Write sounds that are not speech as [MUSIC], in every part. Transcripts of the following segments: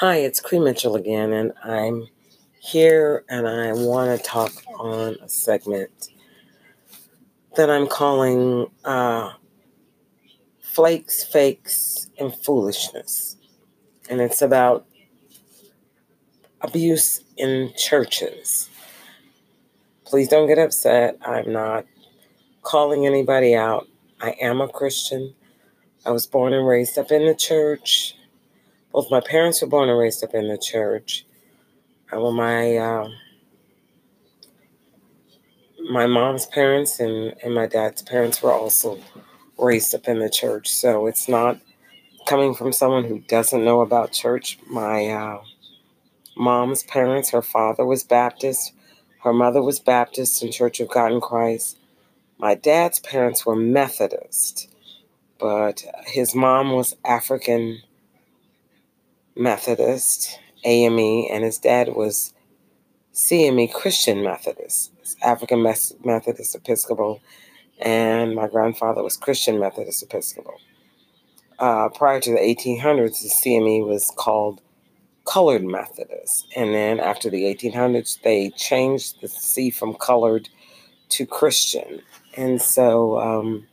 Hi, it's Cree Mitchell again, and I'm here and I want to talk on a segment that I'm calling uh, Flakes, Fakes, and Foolishness. And it's about abuse in churches. Please don't get upset. I'm not calling anybody out. I am a Christian. I was born and raised up in the church. Both my parents were born and raised up in the church. Well, my uh, my mom's parents and, and my dad's parents were also raised up in the church. So it's not coming from someone who doesn't know about church. My uh, mom's parents, her father was Baptist, her mother was Baptist in Church of God in Christ. My dad's parents were Methodist, but his mom was African Methodist, AME, and his dad was CME Christian Methodist, African Methodist Episcopal, and my grandfather was Christian Methodist Episcopal. Uh, prior to the 1800s, the CME was called Colored Methodist, and then after the 1800s, they changed the C from colored to Christian, and so um,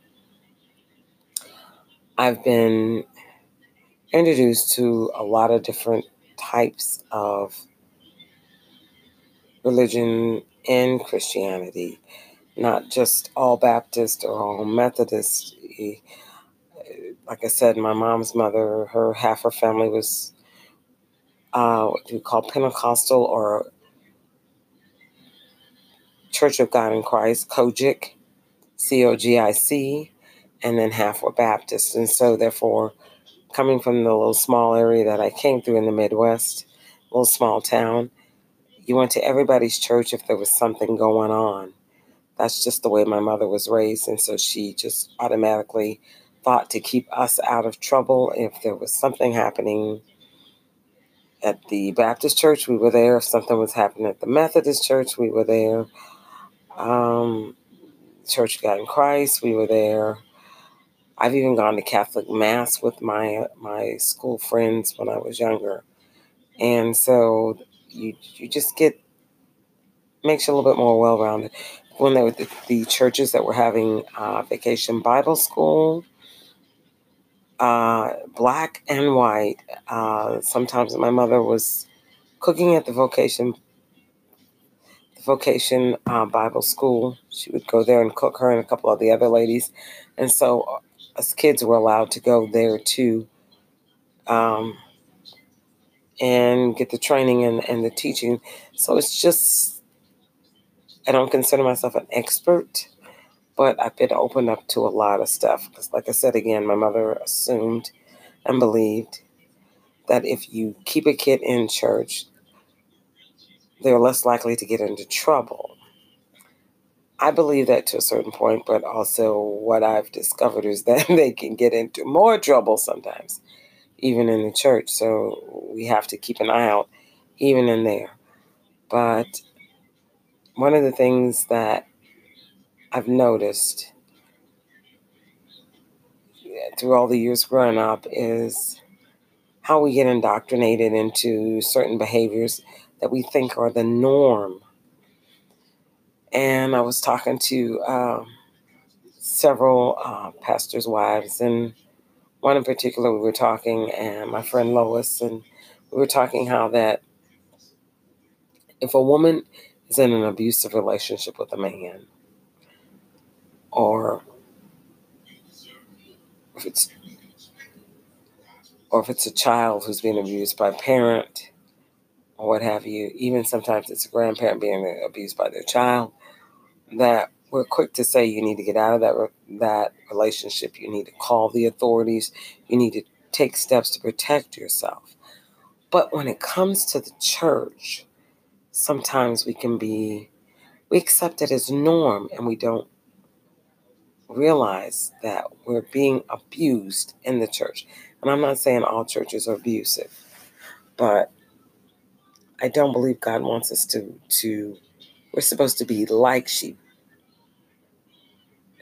I've been introduced to a lot of different types of religion in Christianity, not just all Baptist or all Methodist. Like I said, my mom's mother, her half her family was uh, what you call Pentecostal or Church of God in Christ, COGIC, C O G I C, and then half were Baptist. And so, therefore, coming from the little small area that I came through in the Midwest, little small town, you went to everybody's church if there was something going on. That's just the way my mother was raised. And so she just automatically thought to keep us out of trouble. If there was something happening at the Baptist church, we were there. If something was happening at the Methodist church, we were there. Um, church of God in Christ, we were there. I've even gone to Catholic Mass with my my school friends when I was younger, and so you you just get makes you a little bit more well rounded. When there were the, the, churches that were having uh, vacation Bible school, uh, black and white. Uh, sometimes my mother was cooking at the vocation the vocation uh, Bible school. She would go there and cook her and a couple of the other ladies, and so us kids were allowed to go there too um, and get the training and, and the teaching. So it's just, I don't consider myself an expert, but I've been opened up to a lot of stuff. Because, like I said again, my mother assumed and believed that if you keep a kid in church, they're less likely to get into trouble. I believe that to a certain point, but also what I've discovered is [LAUGHS] that they can get into more trouble sometimes, even in the church. So we have to keep an eye out, even in there. But one of the things that I've noticed through all the years growing up is how we get indoctrinated into certain behaviors that we think are the norm and I was talking to um, several uh, pastors' wives, and one in particular, we were talking, and my friend Lois, and we were talking how that if a woman is in an abusive relationship with a man, or if it's or if it's a child who's being abused by a parent or what have you, even sometimes it's a grandparent being abused by their child, that we're quick to say you need to get out of that that relationship. You need to call the authorities. You need to take steps to protect yourself. But when it comes to the church, sometimes we can be we accept it as norm and we don't realize that we're being abused in the church. And I'm not saying all churches are abusive, but I don't believe God wants us to to we're supposed to be like sheep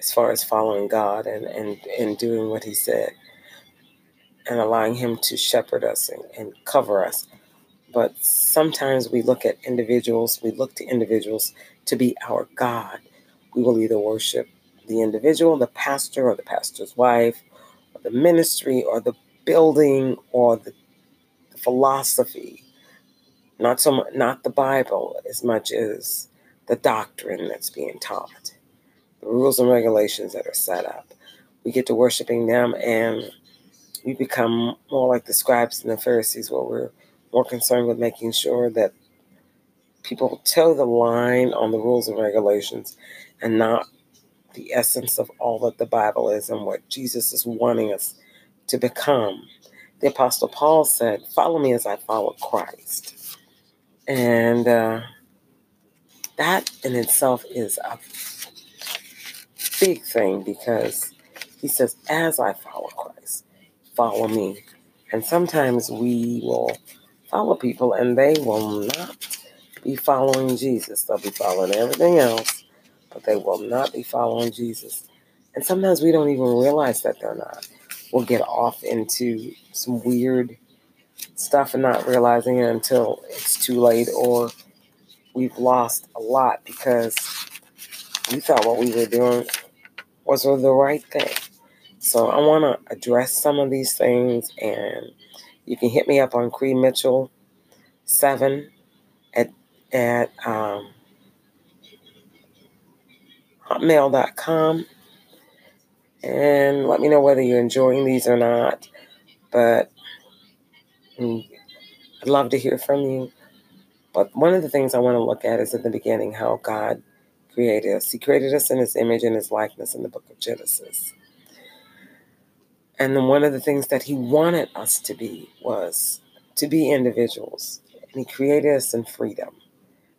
as far as following God and, and, and doing what He said. and allowing Him to shepherd us and, and cover us. But sometimes we look at individuals, we look to individuals to be our God. We will either worship the individual, the pastor, or the pastor's wife, or the ministry, or the building, or the, the philosophy. Not so much, not the Bible as much as the doctrine that's being taught, the rules and regulations that are set up. We get to worshiping them, and we become more like the scribes and the Pharisees, where we're more concerned with making sure that people toe the line on the rules and regulations and not the essence of all that the Bible is and what Jesus is wanting us to become. The Apostle Paul said, Follow me as I follow Christ. And uh, that in itself is a big thing because he says, As I follow Christ, follow me. And sometimes we will follow people and they will not be following Jesus. They'll be following everything else, but they will not be following Jesus. And sometimes we don't even realize that they're not. We'll get off into some weird stuff and not realizing it until it's too late or we've lost a lot because we thought what we were doing was the right thing. So I want to address some of these things and you can hit me up on Cree Mitchell 7 at at um, hotmail.com and let me know whether you're enjoying these or not. But mm, I'd love to hear from you. But one of the things I want to look at is at the beginning how God created us. He created us in His image and His likeness in the book of Genesis. And then one of the things that He wanted us to be was to be individuals. And He created us in freedom.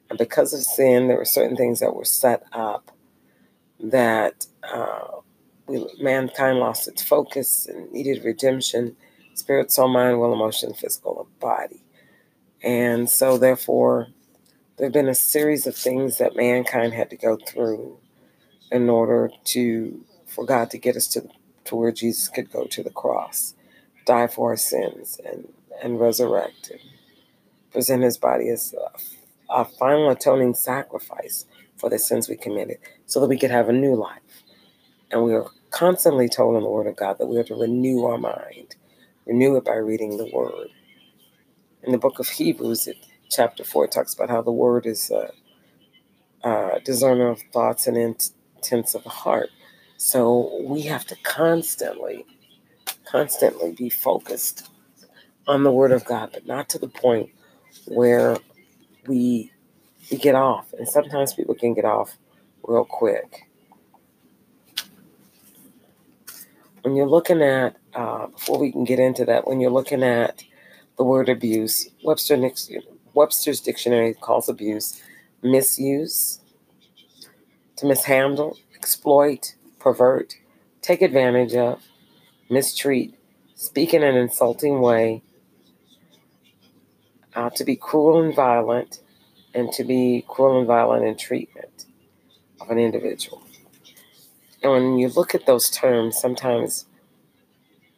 And because of sin, there were certain things that were set up that uh, we, mankind lost its focus and needed redemption spirit, soul, mind, will, emotion, physical, and body. And so, therefore, there have been a series of things that mankind had to go through in order to for God to get us to, to where Jesus could go to the cross, die for our sins, and, and resurrect and present his body as a a final atoning sacrifice for the sins we committed so that we could have a new life. And we are constantly told in the Word of God that we are to renew our mind, renew it by reading the Word. In the book of Hebrews, it, chapter 4, it talks about how the Word is a, a discerner of thoughts and intents of the heart. So we have to constantly, constantly be focused on the Word of God, but not to the point where we we get off, and sometimes people can get off real quick. When you're looking at, uh, before we can get into that, when you're looking at the word abuse, Webster, Webster's dictionary calls abuse misuse, to mishandle, exploit, pervert, take advantage of, mistreat, speak in an insulting way, uh, to be cruel and violent, and to be cruel and violent in treatment of an individual. And when you look at those terms, sometimes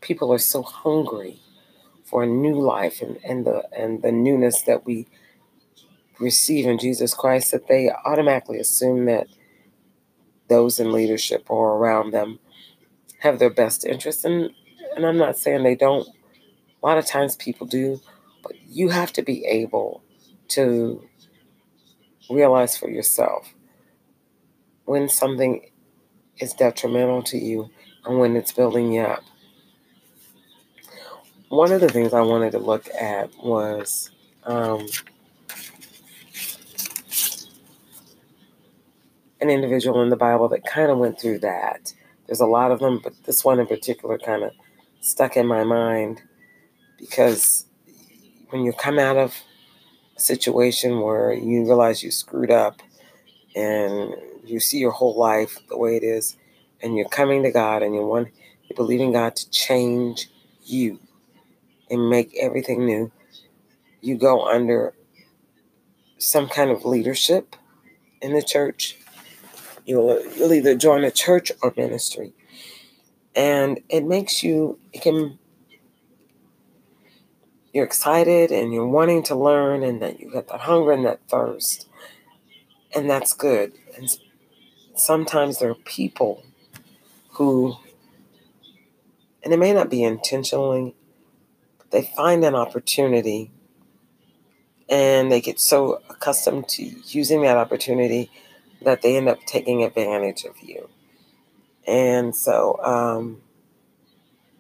people are so hungry for a new life and, and the and the newness that we receive in Jesus Christ that they automatically assume that those in leadership or around them have their best interests. And and I'm not saying they don't. A lot of times people do, but you have to be able to realize for yourself when something is detrimental to you and when it's building you up. One of the things I wanted to look at was um, an individual in the Bible that kind of went through that. There's a lot of them, but this one in particular kind of stuck in my mind because when you come out of a situation where you realize you screwed up and you see your whole life the way it is, and you're coming to God and you want you're believing God to change you and make everything new, you go under some kind of leadership in the church. You'll, you'll either join a church or ministry. And it makes you, it can you're excited and you're wanting to learn and that you got that hunger and that thirst. And that's good. And sometimes there are people who, and it may not be intentionally, they find an opportunity and they get so accustomed to using that opportunity that they end up taking advantage of you. And so, um,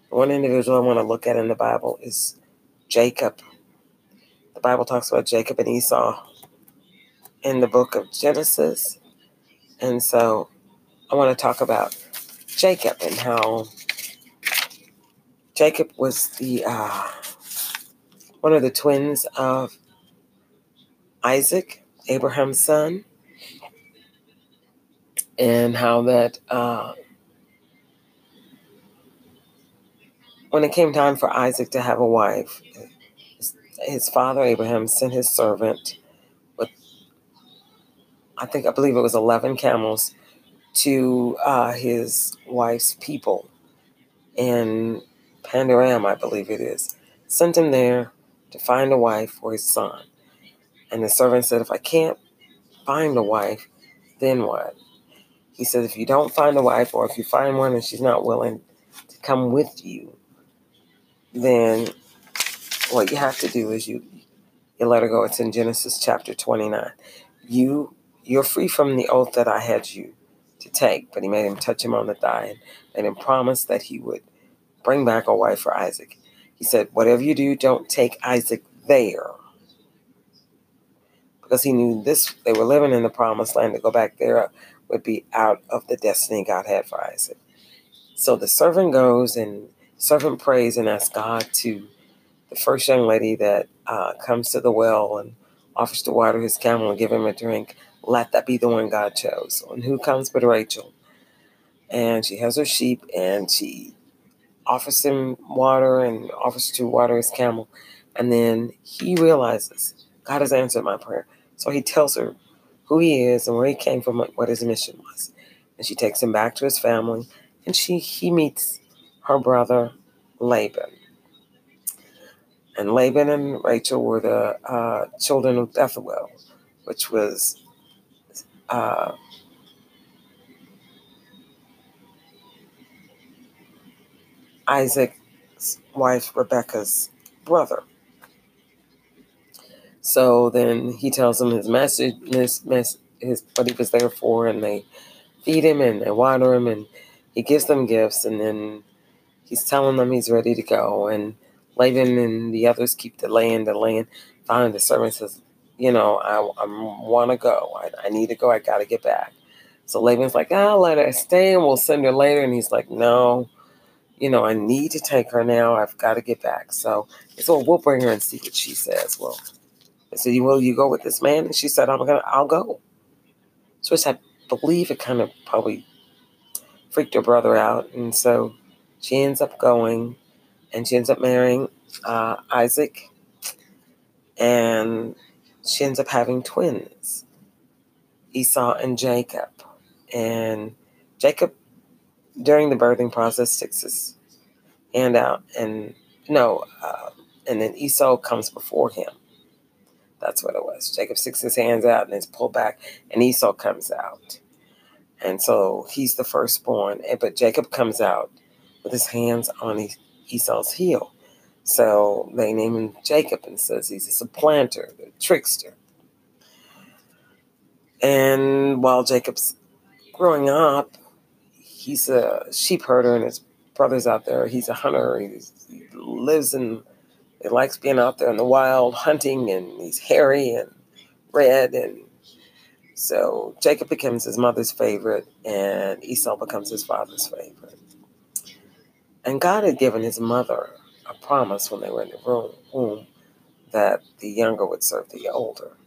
one individual I want to look at in the Bible is Jacob. The Bible talks about Jacob and Esau in the book of Genesis. And so I want to talk about Jacob and how Jacob was the uh, one of the twins of Isaac, Abraham's son, and how that uh, when it came time for Isaac to have a wife, his father Abraham sent his servant with, I think, I believe it was 11 camels to uh, his wife's people. In Padan-aram, I believe it is. Sent him there to find a wife for his son. And the servant said, If I can't find a wife, then what? He said, If you don't find a wife, or if you find one and she's not willing to come with you, then what you have to do is you you let her go. It's in Genesis chapter 29. You you're free from the oath that I had you to take, but he made him touch him on the thigh and made him promise that he would bring back a wife for Isaac. He said, Whatever you do, don't take Isaac there. Because he knew this they were living in the promised land. To go back there would be out of the destiny God had for Isaac. So the servant goes and servant prays and asks God to the first young lady that uh, comes to the well and offers to water his camel and give him a drink, let that be the one God chose. And who comes but Rachel? And she has her sheep and she offers him water and offers to water his camel. And then he realizes God has answered my prayer. So he tells her who he is and where he came from, what his mission was. And she takes him back to his family and she he meets her brother Laban. And Laban and Rachel were the uh, children of Bethuel, which was uh, Isaac's wife Rebecca's brother. So then he tells them his message, his, his what he was there for, and they feed him and they water him, and he gives them gifts, and then he's telling them he's ready to go. And Laban and the others keep delaying, delaying. Finally, the servant says, You know, I, I want to go. I, I need to go. I got to get back. So Laban's like, I'll let her stay and we'll send her later. And he's like, No, you know, I need to take her now. I've got to get back. So so we'll bring her and see what she says. Well, I said, Will you go with this man? And she said, I'm gonna I'll go. So I believe it kind of probably freaked her brother out. And so she ends up going and she ends up marrying uh, Isaac. And she ends up having twins, Esau and Jacob. And Jacob, during the birthing process, sticks his hand out, and no, uh, and then Esau comes before him. That's what it was. Jacob sticks his hands out and is pulled back, and Esau comes out. And so he's the firstborn. But Jacob comes out with his hands on Esau's heel. So they name him Jacob and says he's a supplanter, the trickster. And while Jacob's growing up, he's a sheep herder and his brother's out there. He's a hunter. He's, he lives in, he likes being out there in the wild hunting and he's hairy and red. And so Jacob becomes his mother's favorite and Esau becomes his father's favorite. And God had given his mother a promise when they were in the womb that the younger would serve the older.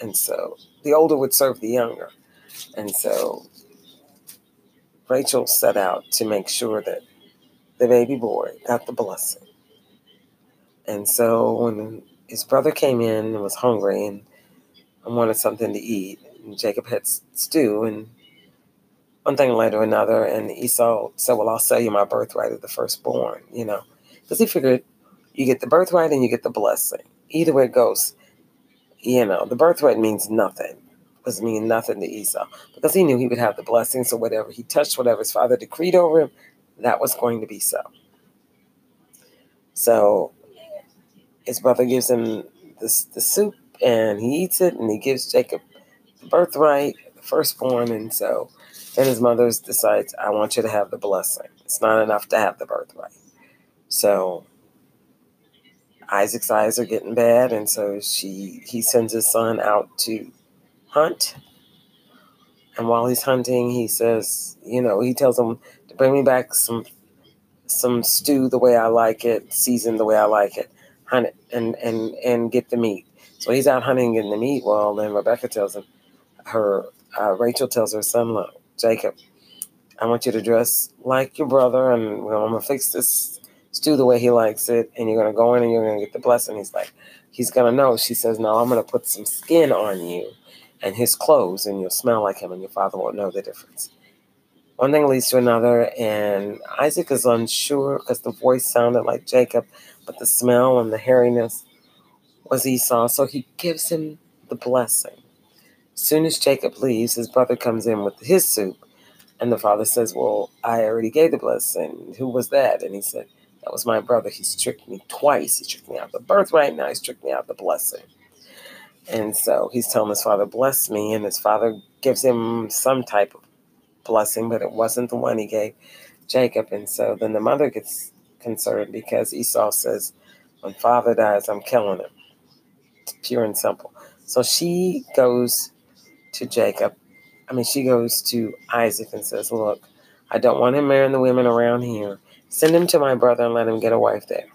And so the older would serve the younger. And so Rachel set out to make sure that the baby boy got the blessing. And so when his brother came in and was hungry and, wanted something to eat, and Jacob had stew, and one thing led to another. And Esau said, Well, I'll sell you my birthright of the firstborn, you know, because he figured You get the birthright and you get the blessing. Either way it goes, you know, the birthright means nothing. Was mean nothing to Esau because he knew he would have the blessing. So whatever he touched, whatever his father decreed over him, that was going to be so. So his brother gives him the, the soup and he eats it and he gives Jacob birthright, firstborn. And so then his mother decides, I want you to have the blessing. It's not enough to have the birthright. So Isaac's eyes are getting bad, and so she he sends his son out to hunt. And while he's hunting, he says, you know, he tells him to bring me back some some stew the way I like it, seasoned the way I like it, hunt it, and and and get the meat. So he's out hunting and getting the meat. Well, then Rebecca tells him, her uh, Rachel tells her son, look, Jacob, I want you to dress like your brother, and well, I'm gonna fix this stew the way he likes it, and you're gonna go in and you're gonna get the blessing. He's like, he's gonna know. She says, no, I'm gonna put some skin on you and his clothes, and you'll smell like him, and your father won't know the difference. One thing leads to another, and Isaac is unsure because the voice sounded like Jacob, but the smell and the hairiness was Esau. So he gives him the blessing. Soon as Jacob leaves, his brother comes in with his soup, and the father says, Well, I already gave the blessing. Who was that? And he said, That was my brother. He's tricked me twice. He tricked me out the birthright. Now he's tricked me out of the blessing. And so he's telling his father, Bless me. And his father gives him some type of blessing, but it wasn't the one he gave Jacob. And so then the mother gets concerned because Esau says, When father dies, I'm killing him. It's pure and simple. So she goes to Jacob. I mean, she goes to Isaac and says, Look, I don't want him marrying the women around here. Send him to my brother and let him get a wife there.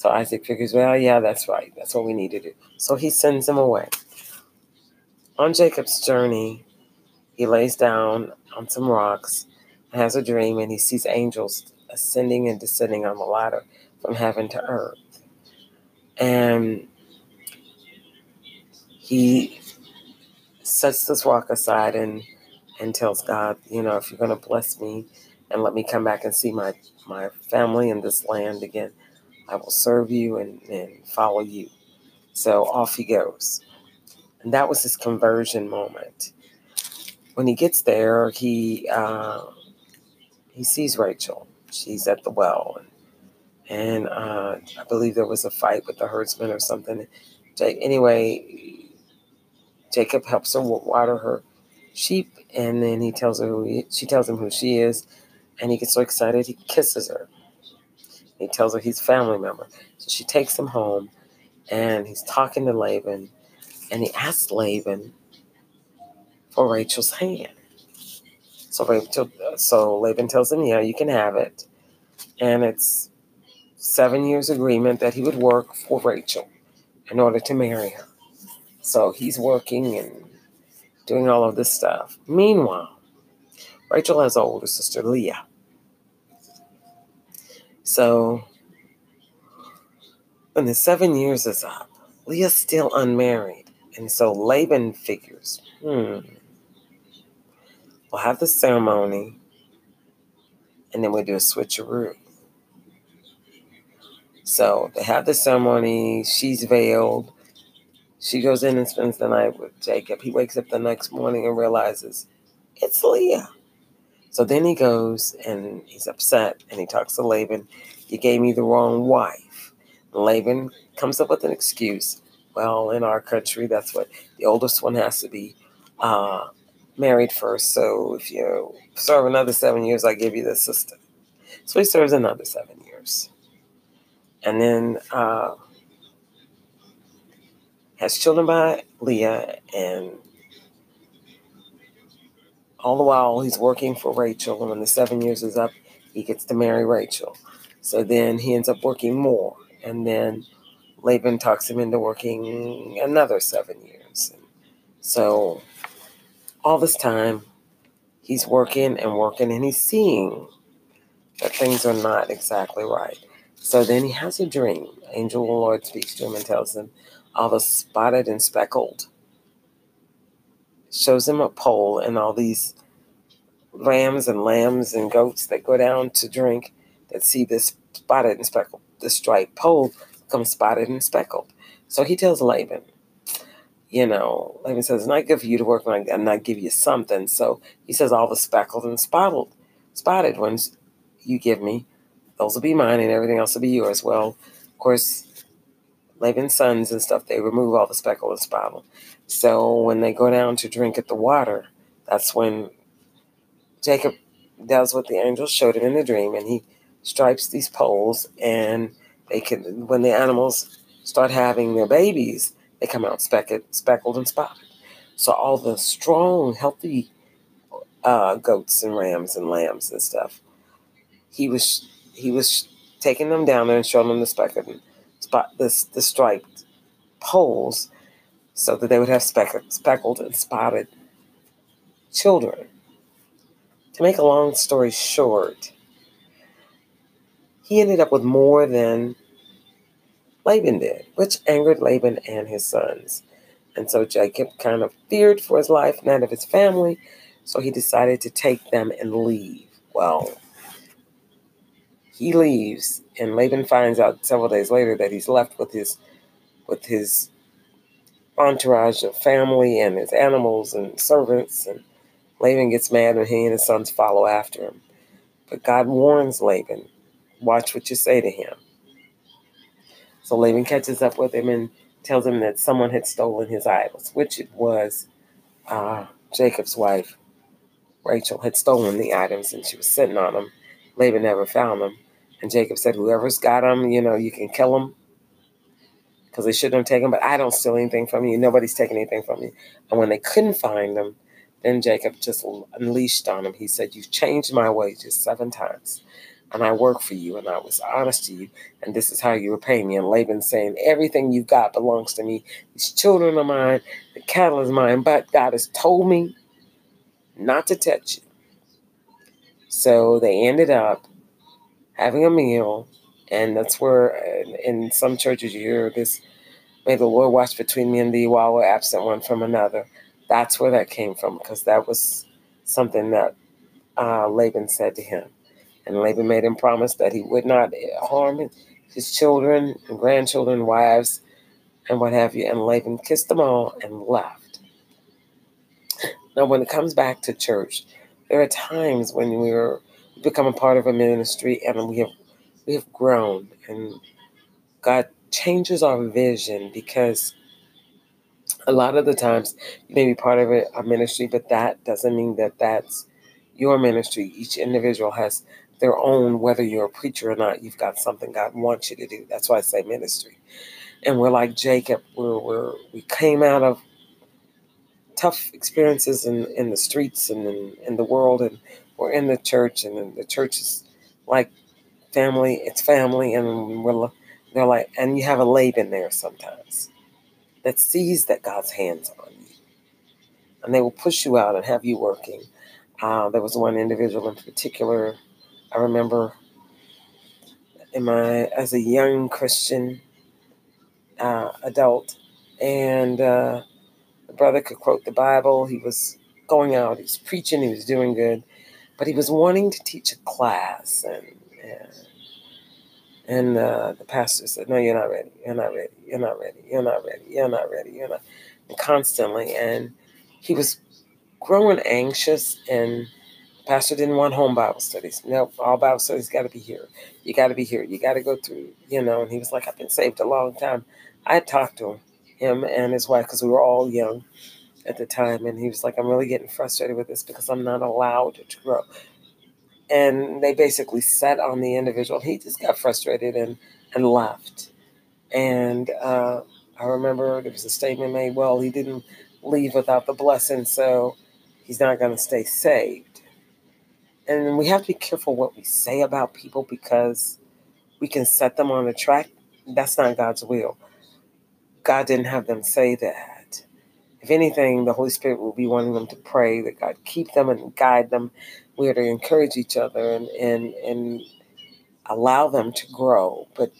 So Isaac figures, Well, yeah, that's right. That's what we need to do. So he sends him away. On Jacob's journey, he lays down on some rocks, has a dream, and he sees angels ascending and descending on the ladder from heaven to earth. And he sets this rock aside and and tells God, you know, if you're going to bless me and let me come back and see my my family in this land again, I will serve you and, and follow you. So off he goes. And that was his conversion moment. When he gets there, he uh, he sees Rachel. She's at the well, and, uh, I believe there was a fight with the herdsman or something. Anyway, Jacob helps her water her sheep, and then he tells her who he, she tells him who she is, and he gets so excited he kisses her. He tells her he's a family member, so she takes him home, and he's talking to Laban, and he asks Laban for Rachel's hand. So Rachel, so Laban tells him, "Yeah, you can have it," and it's seven years agreement that he would work for Rachel in order to marry her. So he's working and doing all of this stuff. Meanwhile, Rachel has an older sister, Leah. So when the seven years is up, Leah's still unmarried. And so Laban figures, hmm, we'll have the ceremony and then we'll do a switcheroo. So they have the ceremony, she's veiled, she goes in and spends the night with Jacob. He wakes up the next morning and realizes it's Leah. So then he goes and he's upset and he talks to Laban. You gave me the wrong wife. Laban comes up with an excuse. Well, in our country, that's what the oldest one has to be uh, married first. So if you serve another seven years, I give you the sister. So he serves another seven years. And then uh, has children by Leah, and all the while he's working for Rachel. And when the seven years is up, he gets to marry Rachel. So then he ends up working more. And then Laban talks him into working another seven years. So all this time, he's working and working, and he's seeing that things are not exactly right. So then he has a dream. Angel of the Lord speaks to him and tells him, all the spotted and speckled. Shows him a pole and all these lambs and lambs and goats that go down to drink that see this spotted and speckled the striped pole becomes spotted and speckled. So he tells Laban, you know, Laban says, it's not good for you to work and not give you something. So he says, all the speckled and spotted, spotted ones you give me, those will be mine and everything else will be yours. Well, of course, Laban's sons and stuff, they remove all the speckled and spotted. So when they go down to drink at the water, that's when Jacob does what the angel showed him in the dream, and he stripes these poles, and they can when the animals start having their babies, they come out speckled, speckled and spotted. So all the strong, healthy uh, goats and rams and lambs and stuff, he was he was taking them down there and showing them the speckled spot this the striped poles, so that they would have speckled, speckled and spotted children. To make a long story short, he ended up with more than Laban did, which angered Laban and his sons. And so Jacob kind of feared for his life and that of his family, so he decided to take them and leave. Well, he leaves, and Laban finds out several days later that he's left with his with his entourage of family and his animals and servants, and Laban gets mad when he and his sons follow after him. But God warns Laban, watch what you say to him. So Laban catches up with him and tells him that someone had stolen his idols, which it was uh, Jacob's wife, Rachel, had stolen the items and she was sitting on them. Laban never found them. And Jacob said, Whoever's got them, you know, you can kill them because they shouldn't have taken but I don't steal anything from you. Nobody's taking anything from you. And when they couldn't find them, then Jacob just unleashed on him. He said, You've changed my wages seven times and I work for you and I was honest to you, and this is how you repay me. And Laban saying, Everything you've got belongs to me. These children are mine, the cattle is mine, but God has told me not to touch you. So they ended up having a meal, and that's where in some churches you hear this, may the Lord watch between me and thee while we're absent one from another. That's where that came from, because that was something that uh, Laban said to him. And Laban made him promise that he would not harm his children and grandchildren, wives, and what have you. And Laban kissed them all and left. Now, when it comes back to church, there are times when we're we become a part of a ministry and we have we have grown and God changes our vision because a lot of the times you may be part of it a ministry, but that doesn't mean that that's your ministry. Each individual has their own, whether you're a preacher or not, you've got something God wants you to do. That's why I say ministry. And we're like Jacob, we're, we're we came out of tough experiences in, in the streets and in, in the world, and we're in the church, and the church is like family, it's family, and we're they're like, and you have a Laban there sometimes that sees that God's hands on you, and they will push you out and have you working. Uh, there was one individual in particular I remember in my as a young Christian uh, adult, and uh, the brother could quote the Bible. He was going out, he was preaching, he was doing good, but he was wanting to teach a class, and and, and uh, the pastor said, "No, you're not ready. You're not ready. You're not ready. You're not ready. You're not ready. You're not." And constantly, and he was growing anxious and Pastor didn't want home Bible studies. No, all Bible studies got to be here. You got to be here. You got to go through, you know. And he was like, I've been saved a long time. I talked to him, him and his wife, because we were all young at the time. And he was like, I'm really getting frustrated with this because I'm not allowed to grow. And they basically set on the individual. He just got frustrated and, and left. And uh, I remember there was a statement made, well, he didn't leave without the blessing, so he's not going to stay saved and we have to be careful what we say about people because we can set them on a track. That's not God's will. God didn't have them say that. If anything, the Holy Spirit will be wanting them to pray that God keep them and guide them. We are to encourage each other and, and, and allow them to grow. But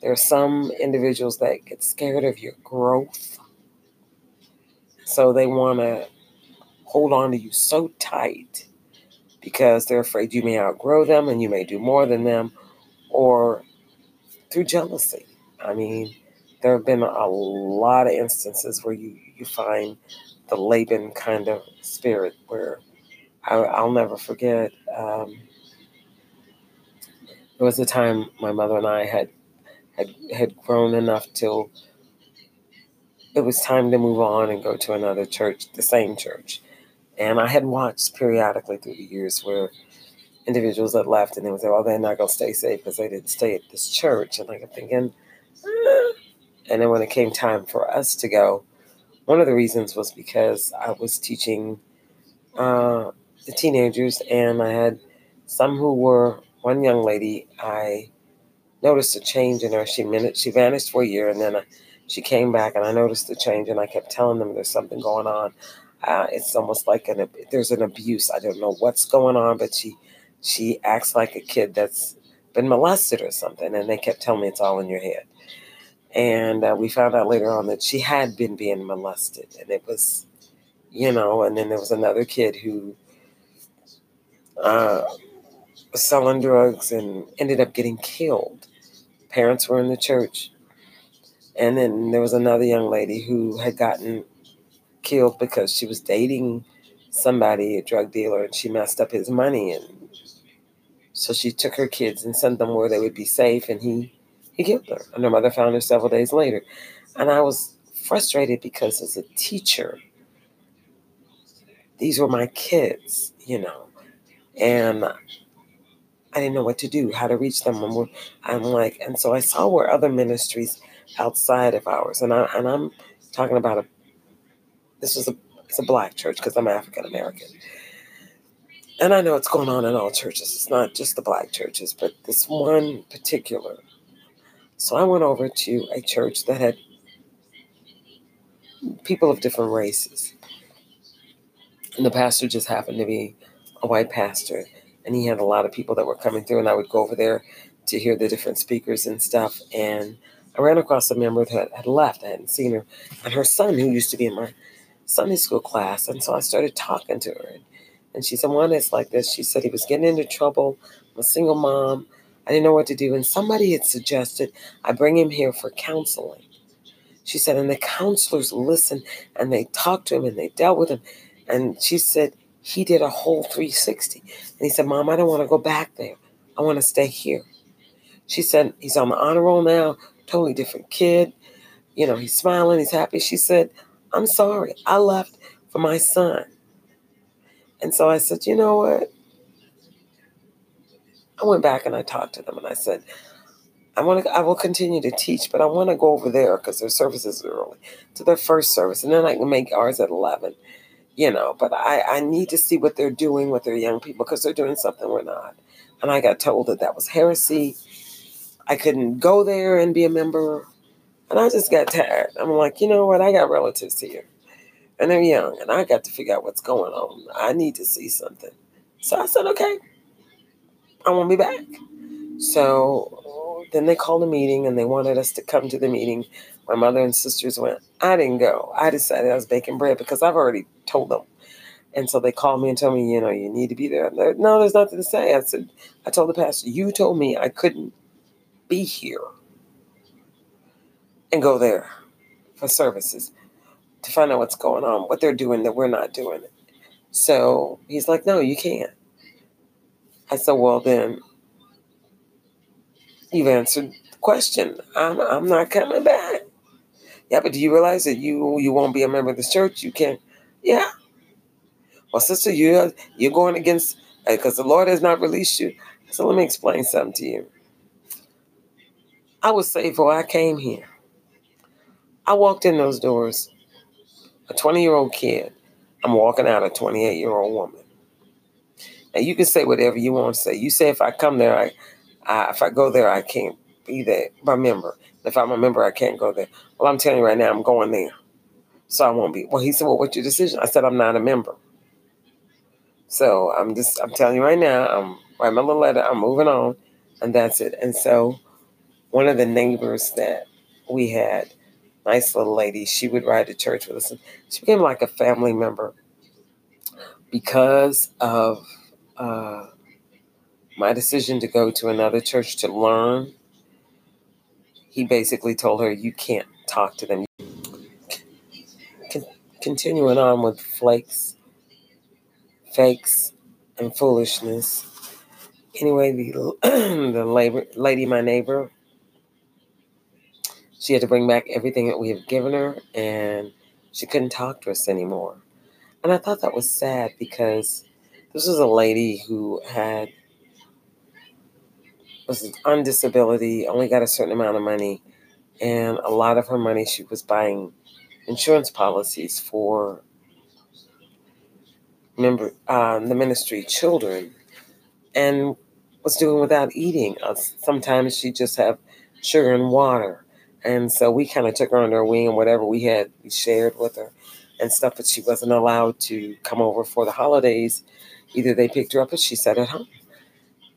there are some individuals that get scared of your growth. So they want to hold on to you so tight because they're afraid you may outgrow them and you may do more than them, or through jealousy. I mean, there have been a lot of instances where you, you find the Laban kind of spirit where I, will never forget. Um, there was the time my mother and I had had had grown enough till it was time to move on and go to another church, the same church. And I had watched periodically through the years where individuals had left and they would say, "Well, they're not gonna stay safe because they didn't stay at this church." And I kept thinking, eh. and then when it came time for us to go, one of the reasons was because I was teaching uh, the teenagers, and I had some who were one young lady. I noticed a change in her. She minute she vanished for a year, and then I, she came back, and I noticed the change, and I kept telling them there's something going on. Uh, it's almost like an there's an abuse. I don't know what's going on, but she she acts like a kid that's been molested or something. And they kept telling me it's all in your head. And uh, we found out later on that she had been being molested. And it was, you know, and then there was another kid who uh, selling drugs and ended up getting killed. Parents were in the church. And then there was another young lady who had gotten killed because she was dating somebody, a drug dealer, and she messed up his money and so she took her kids and sent them where they would be safe, and he he killed her. And her mother found her several days later. And I was frustrated because as a teacher, these were my kids, you know, and I didn't know what to do, how to reach them. I'm like, and so I saw where other ministries outside of ours, and I and I'm talking about a. This was a it's a black church because I'm African American and I know it's going on in all churches. It's not just the black churches, but this one particular. So I went over to a church that had people of different races. And the pastor just happened to be a white pastor. And he had a lot of people that were coming through. And I would go over there to hear the different speakers and stuff. And I ran across a member that had left. I hadn't seen her. And her son, who used to be in my Sunday school class. And so I started talking to her. And she said, one is like this. She said he was getting into trouble. I'm a single mom. I didn't know what to do. And somebody had suggested I bring him here for counseling. She said, and the counselors listened and they talked to him and they dealt with him. And she said, he did a whole 360. And he said, Mom, I don't want to go back there. I want to stay here. She said, he's on the honor roll now, totally different kid. You know, he's smiling, he's happy. She said, I'm sorry. I left for my son. And so I said, you know what? I went back and I talked to them and I said, I want to. I will continue to teach, but I want to go over there because their services are early to their first service, and then I can make ours at eleven. You know, but I I need to see what they're doing with their young people because they're doing something we're not. And I got told that that was heresy. I couldn't go there and be a member, and I just got tired. I'm like, you know what? I got relatives here and they're young, and I got to figure out what's going on. I need to see something. So I said, okay, I won't be back. So then they called a meeting and they wanted us to come to the meeting. My mother and sisters went. I didn't go. I decided I was baking bread because I've already told them. And so they called me and told me, you know, you need to be there. no, there's nothing to say. I said, I told the pastor, you told me I couldn't be here and go there for services to find out what's going on, what they're doing that we're not doing. So he's like, no, you can't. I said, well, then you've answered the question. I'm, I'm not coming back. Yeah, but do you realize that you you won't be a member of this church? You can't. Yeah. Well, sister, you're you're going against because uh, the Lord has not released you. So let me explain something to you. I was saved before I came here. I walked in those doors a 20 year old kid. I'm walking out a 28 year old woman. And you can say whatever you want to say. You say if I come there, I, I if I go there, I can't be there. Member. If I'm a member, I can't go there. Well, I'm telling you right now, I'm going there. So I won't be. Well, he said, Well, what's your decision? I said, I'm not a member. So I'm just I'm telling you right now, I'm writing my little letter, I'm moving on, and that's it. And so one of the neighbors that we had nice little lady. She would ride to church with us. She became like a family member because of uh, my decision to go to another church to learn. he basically told her, You can't talk to them. Con- continuing on with flakes, fakes, and foolishness. Anyway, the, [CLEARS THROAT] the labor, lady, my neighbor, she had to bring back everything that we have given her, and she couldn't talk to us anymore. And I thought that was sad because this was a lady who had was on disability, only got a certain amount of money, and a lot of her money she was buying insurance policies for member uh, the ministry children, and was doing without eating. Uh, sometimes she just have sugar and water, and so we kind of took her under our wing and whatever we had, we shared with her and stuff. But she wasn't allowed to come over for the holidays. Either they picked her up or she sat at home.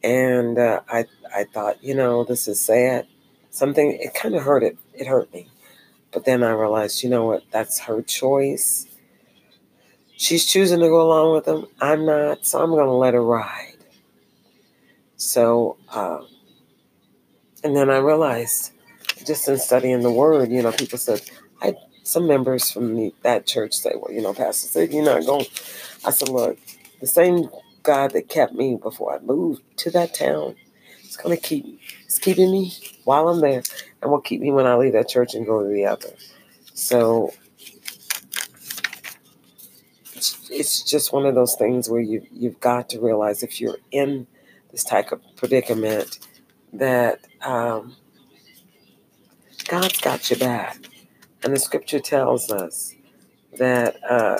And uh, I I thought, you know, this is sad. Something it kind of hurt it. It hurt me. But then I realized, you know what? That's her choice. She's choosing to go along with them. I'm not, so I'm going to let her ride. So, uh, and then I realized, just in studying the Word, you know, people said, I some members from the, that church say, well, you know, Pastor said you're not going. I said, look, the same God that kept me before I moved to that town it's going to keep. It's keeping me while I'm there and will keep me when I leave that church and go to the other. So it's just one of those things where you you've got to realize if you're in this type of predicament that um, God's got your back, and the Scripture tells us that uh,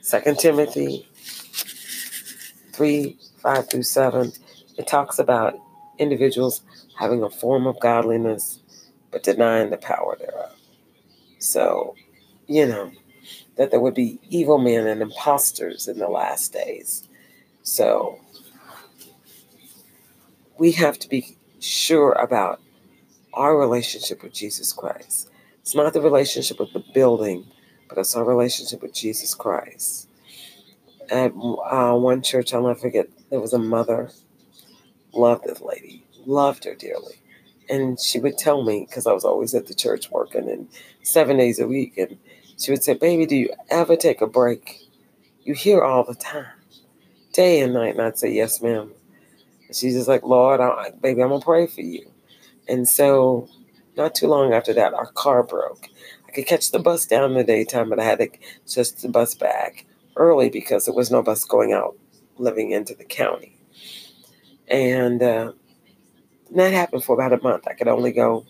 Second Timothy three five through seven it talks about individuals having a form of godliness but denying the power thereof. So, you know, that there would be evil men and impostors in the last days. So, we have to be sure about our relationship with Jesus Christ. It's not the relationship with the building, but it's our relationship with Jesus Christ. At uh, one church, I'll never forget, there was a mother Loved this lady, loved her dearly. And she would tell me, because I was always at the church working and seven days a week, and she would say, Baby, do you ever take a break? You hear all the time, day and night. And I'd say, Yes, ma'am. And she's just like, Lord, I, baby, I'm going to pray for you. And so, not too long after that, our car broke. I could catch the bus down in the daytime, but I had to just the bus back early because there was no bus going out living into the county. And uh, that happened for about a month. I could only go,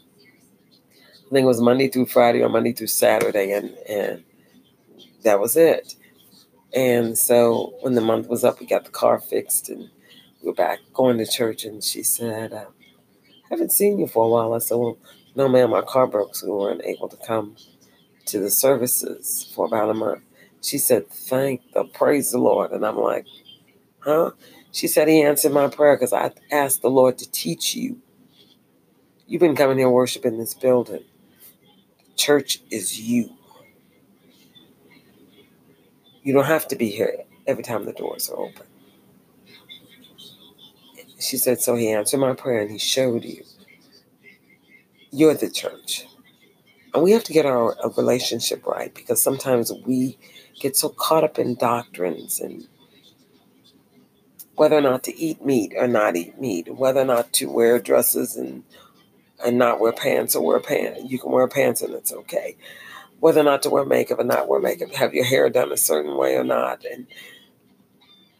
I think it was Monday through Friday or Monday through Saturday, and, and that was it. And so when the month was up, we got the car fixed and we were back going to church. And she said, uh, I haven't seen you for a while. I said, Well, no, ma'am, my car broke, so we weren't able to come to the services for about a month. She said, Thank the praise the Lord. And I'm like, Huh? She said he answered my prayer because I asked the Lord to teach you. You've been coming here worshiping this building. Church is you. You don't have to be here every time the doors are open. She said, so he answered my prayer and he showed you. You're the church. And we have to get our relationship right because sometimes we get so caught up in doctrines and whether or not to eat meat or not eat meat, whether or not to wear dresses and and not wear pants or wear pants. You can wear pants and it's okay. Whether or not to wear makeup or not wear makeup, have your hair done a certain way or not. And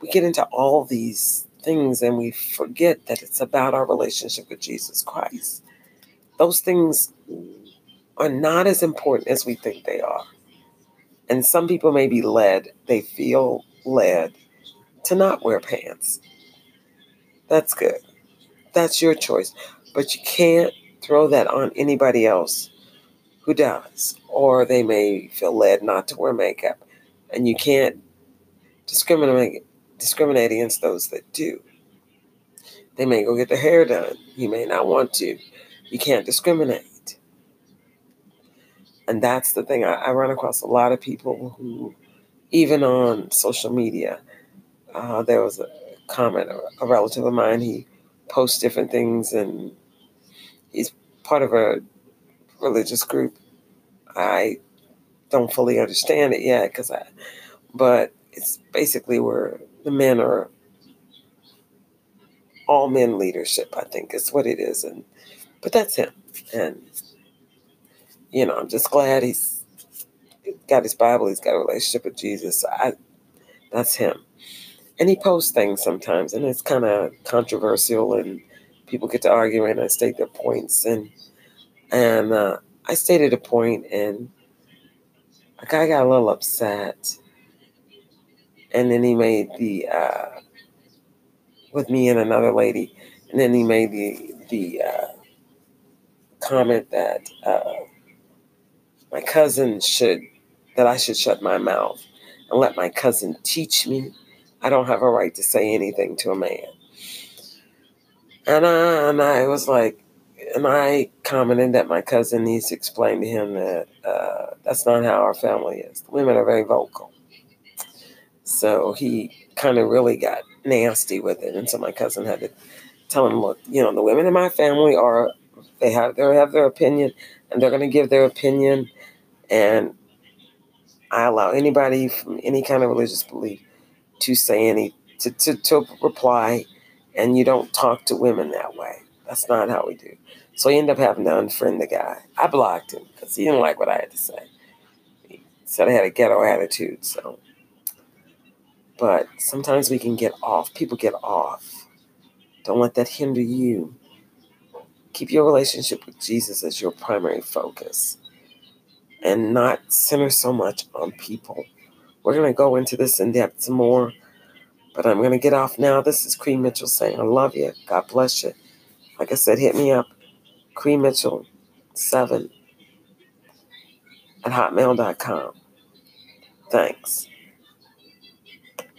we get into all these things and we forget that it's about our relationship with Jesus Christ. Those things are not as important as we think they are. And some people may be led, they feel led to not wear pants. That's good. That's your choice. But you can't throw that on anybody else who does, or they may feel led not to wear makeup. And you can't discriminate discriminate against those that do. They may go get their hair done. You may not want to. You can't discriminate. And that's the thing. I, I run across a lot of people who, even on social media, uh, there was a comment, a relative of mine, he posts different things and he's part of a religious group. I don't fully understand it yet because I, but it's basically where the men are all men leadership. I think is what it is, and but that's him, and you know I'm just glad he's got his Bible. He's got a relationship with Jesus. I that's him, and he posts things sometimes, and it's kind of controversial, and people get to argue and I state their points, and and uh, I stated a point, and a guy got a little upset, and then he made the uh, with me and another lady, and then he made the the uh, comment that uh, my cousin should that I should shut my mouth and let my cousin teach me. I don't have a right to say anything to a man. And I, and I was like, and I commented that my cousin needs to explain to him that uh, that's not how our family is. Women are very vocal. So he kind of really got nasty with it. And so my cousin had to tell him, look, you know, the women in my family are, they have, they have their opinion and they're going to give their opinion. And I allow anybody from any kind of religious belief to say any, to, to, to reply. And you don't talk to women that way. That's not how we do. So he ended up having to unfriend the guy. I blocked him because he didn't like what I had to say. He said I had a ghetto attitude. So, but sometimes we can get off. People get off. Don't let that hinder you. Keep your relationship with Jesus as your primary focus and not center so much on people. We're going to go into this in depth some more, but I'm going to get off now. This is Cree Mitchell saying, I love you. God bless you. Like I said, hit me up, Cree Mitchell 7 at hotmail.com. Thanks.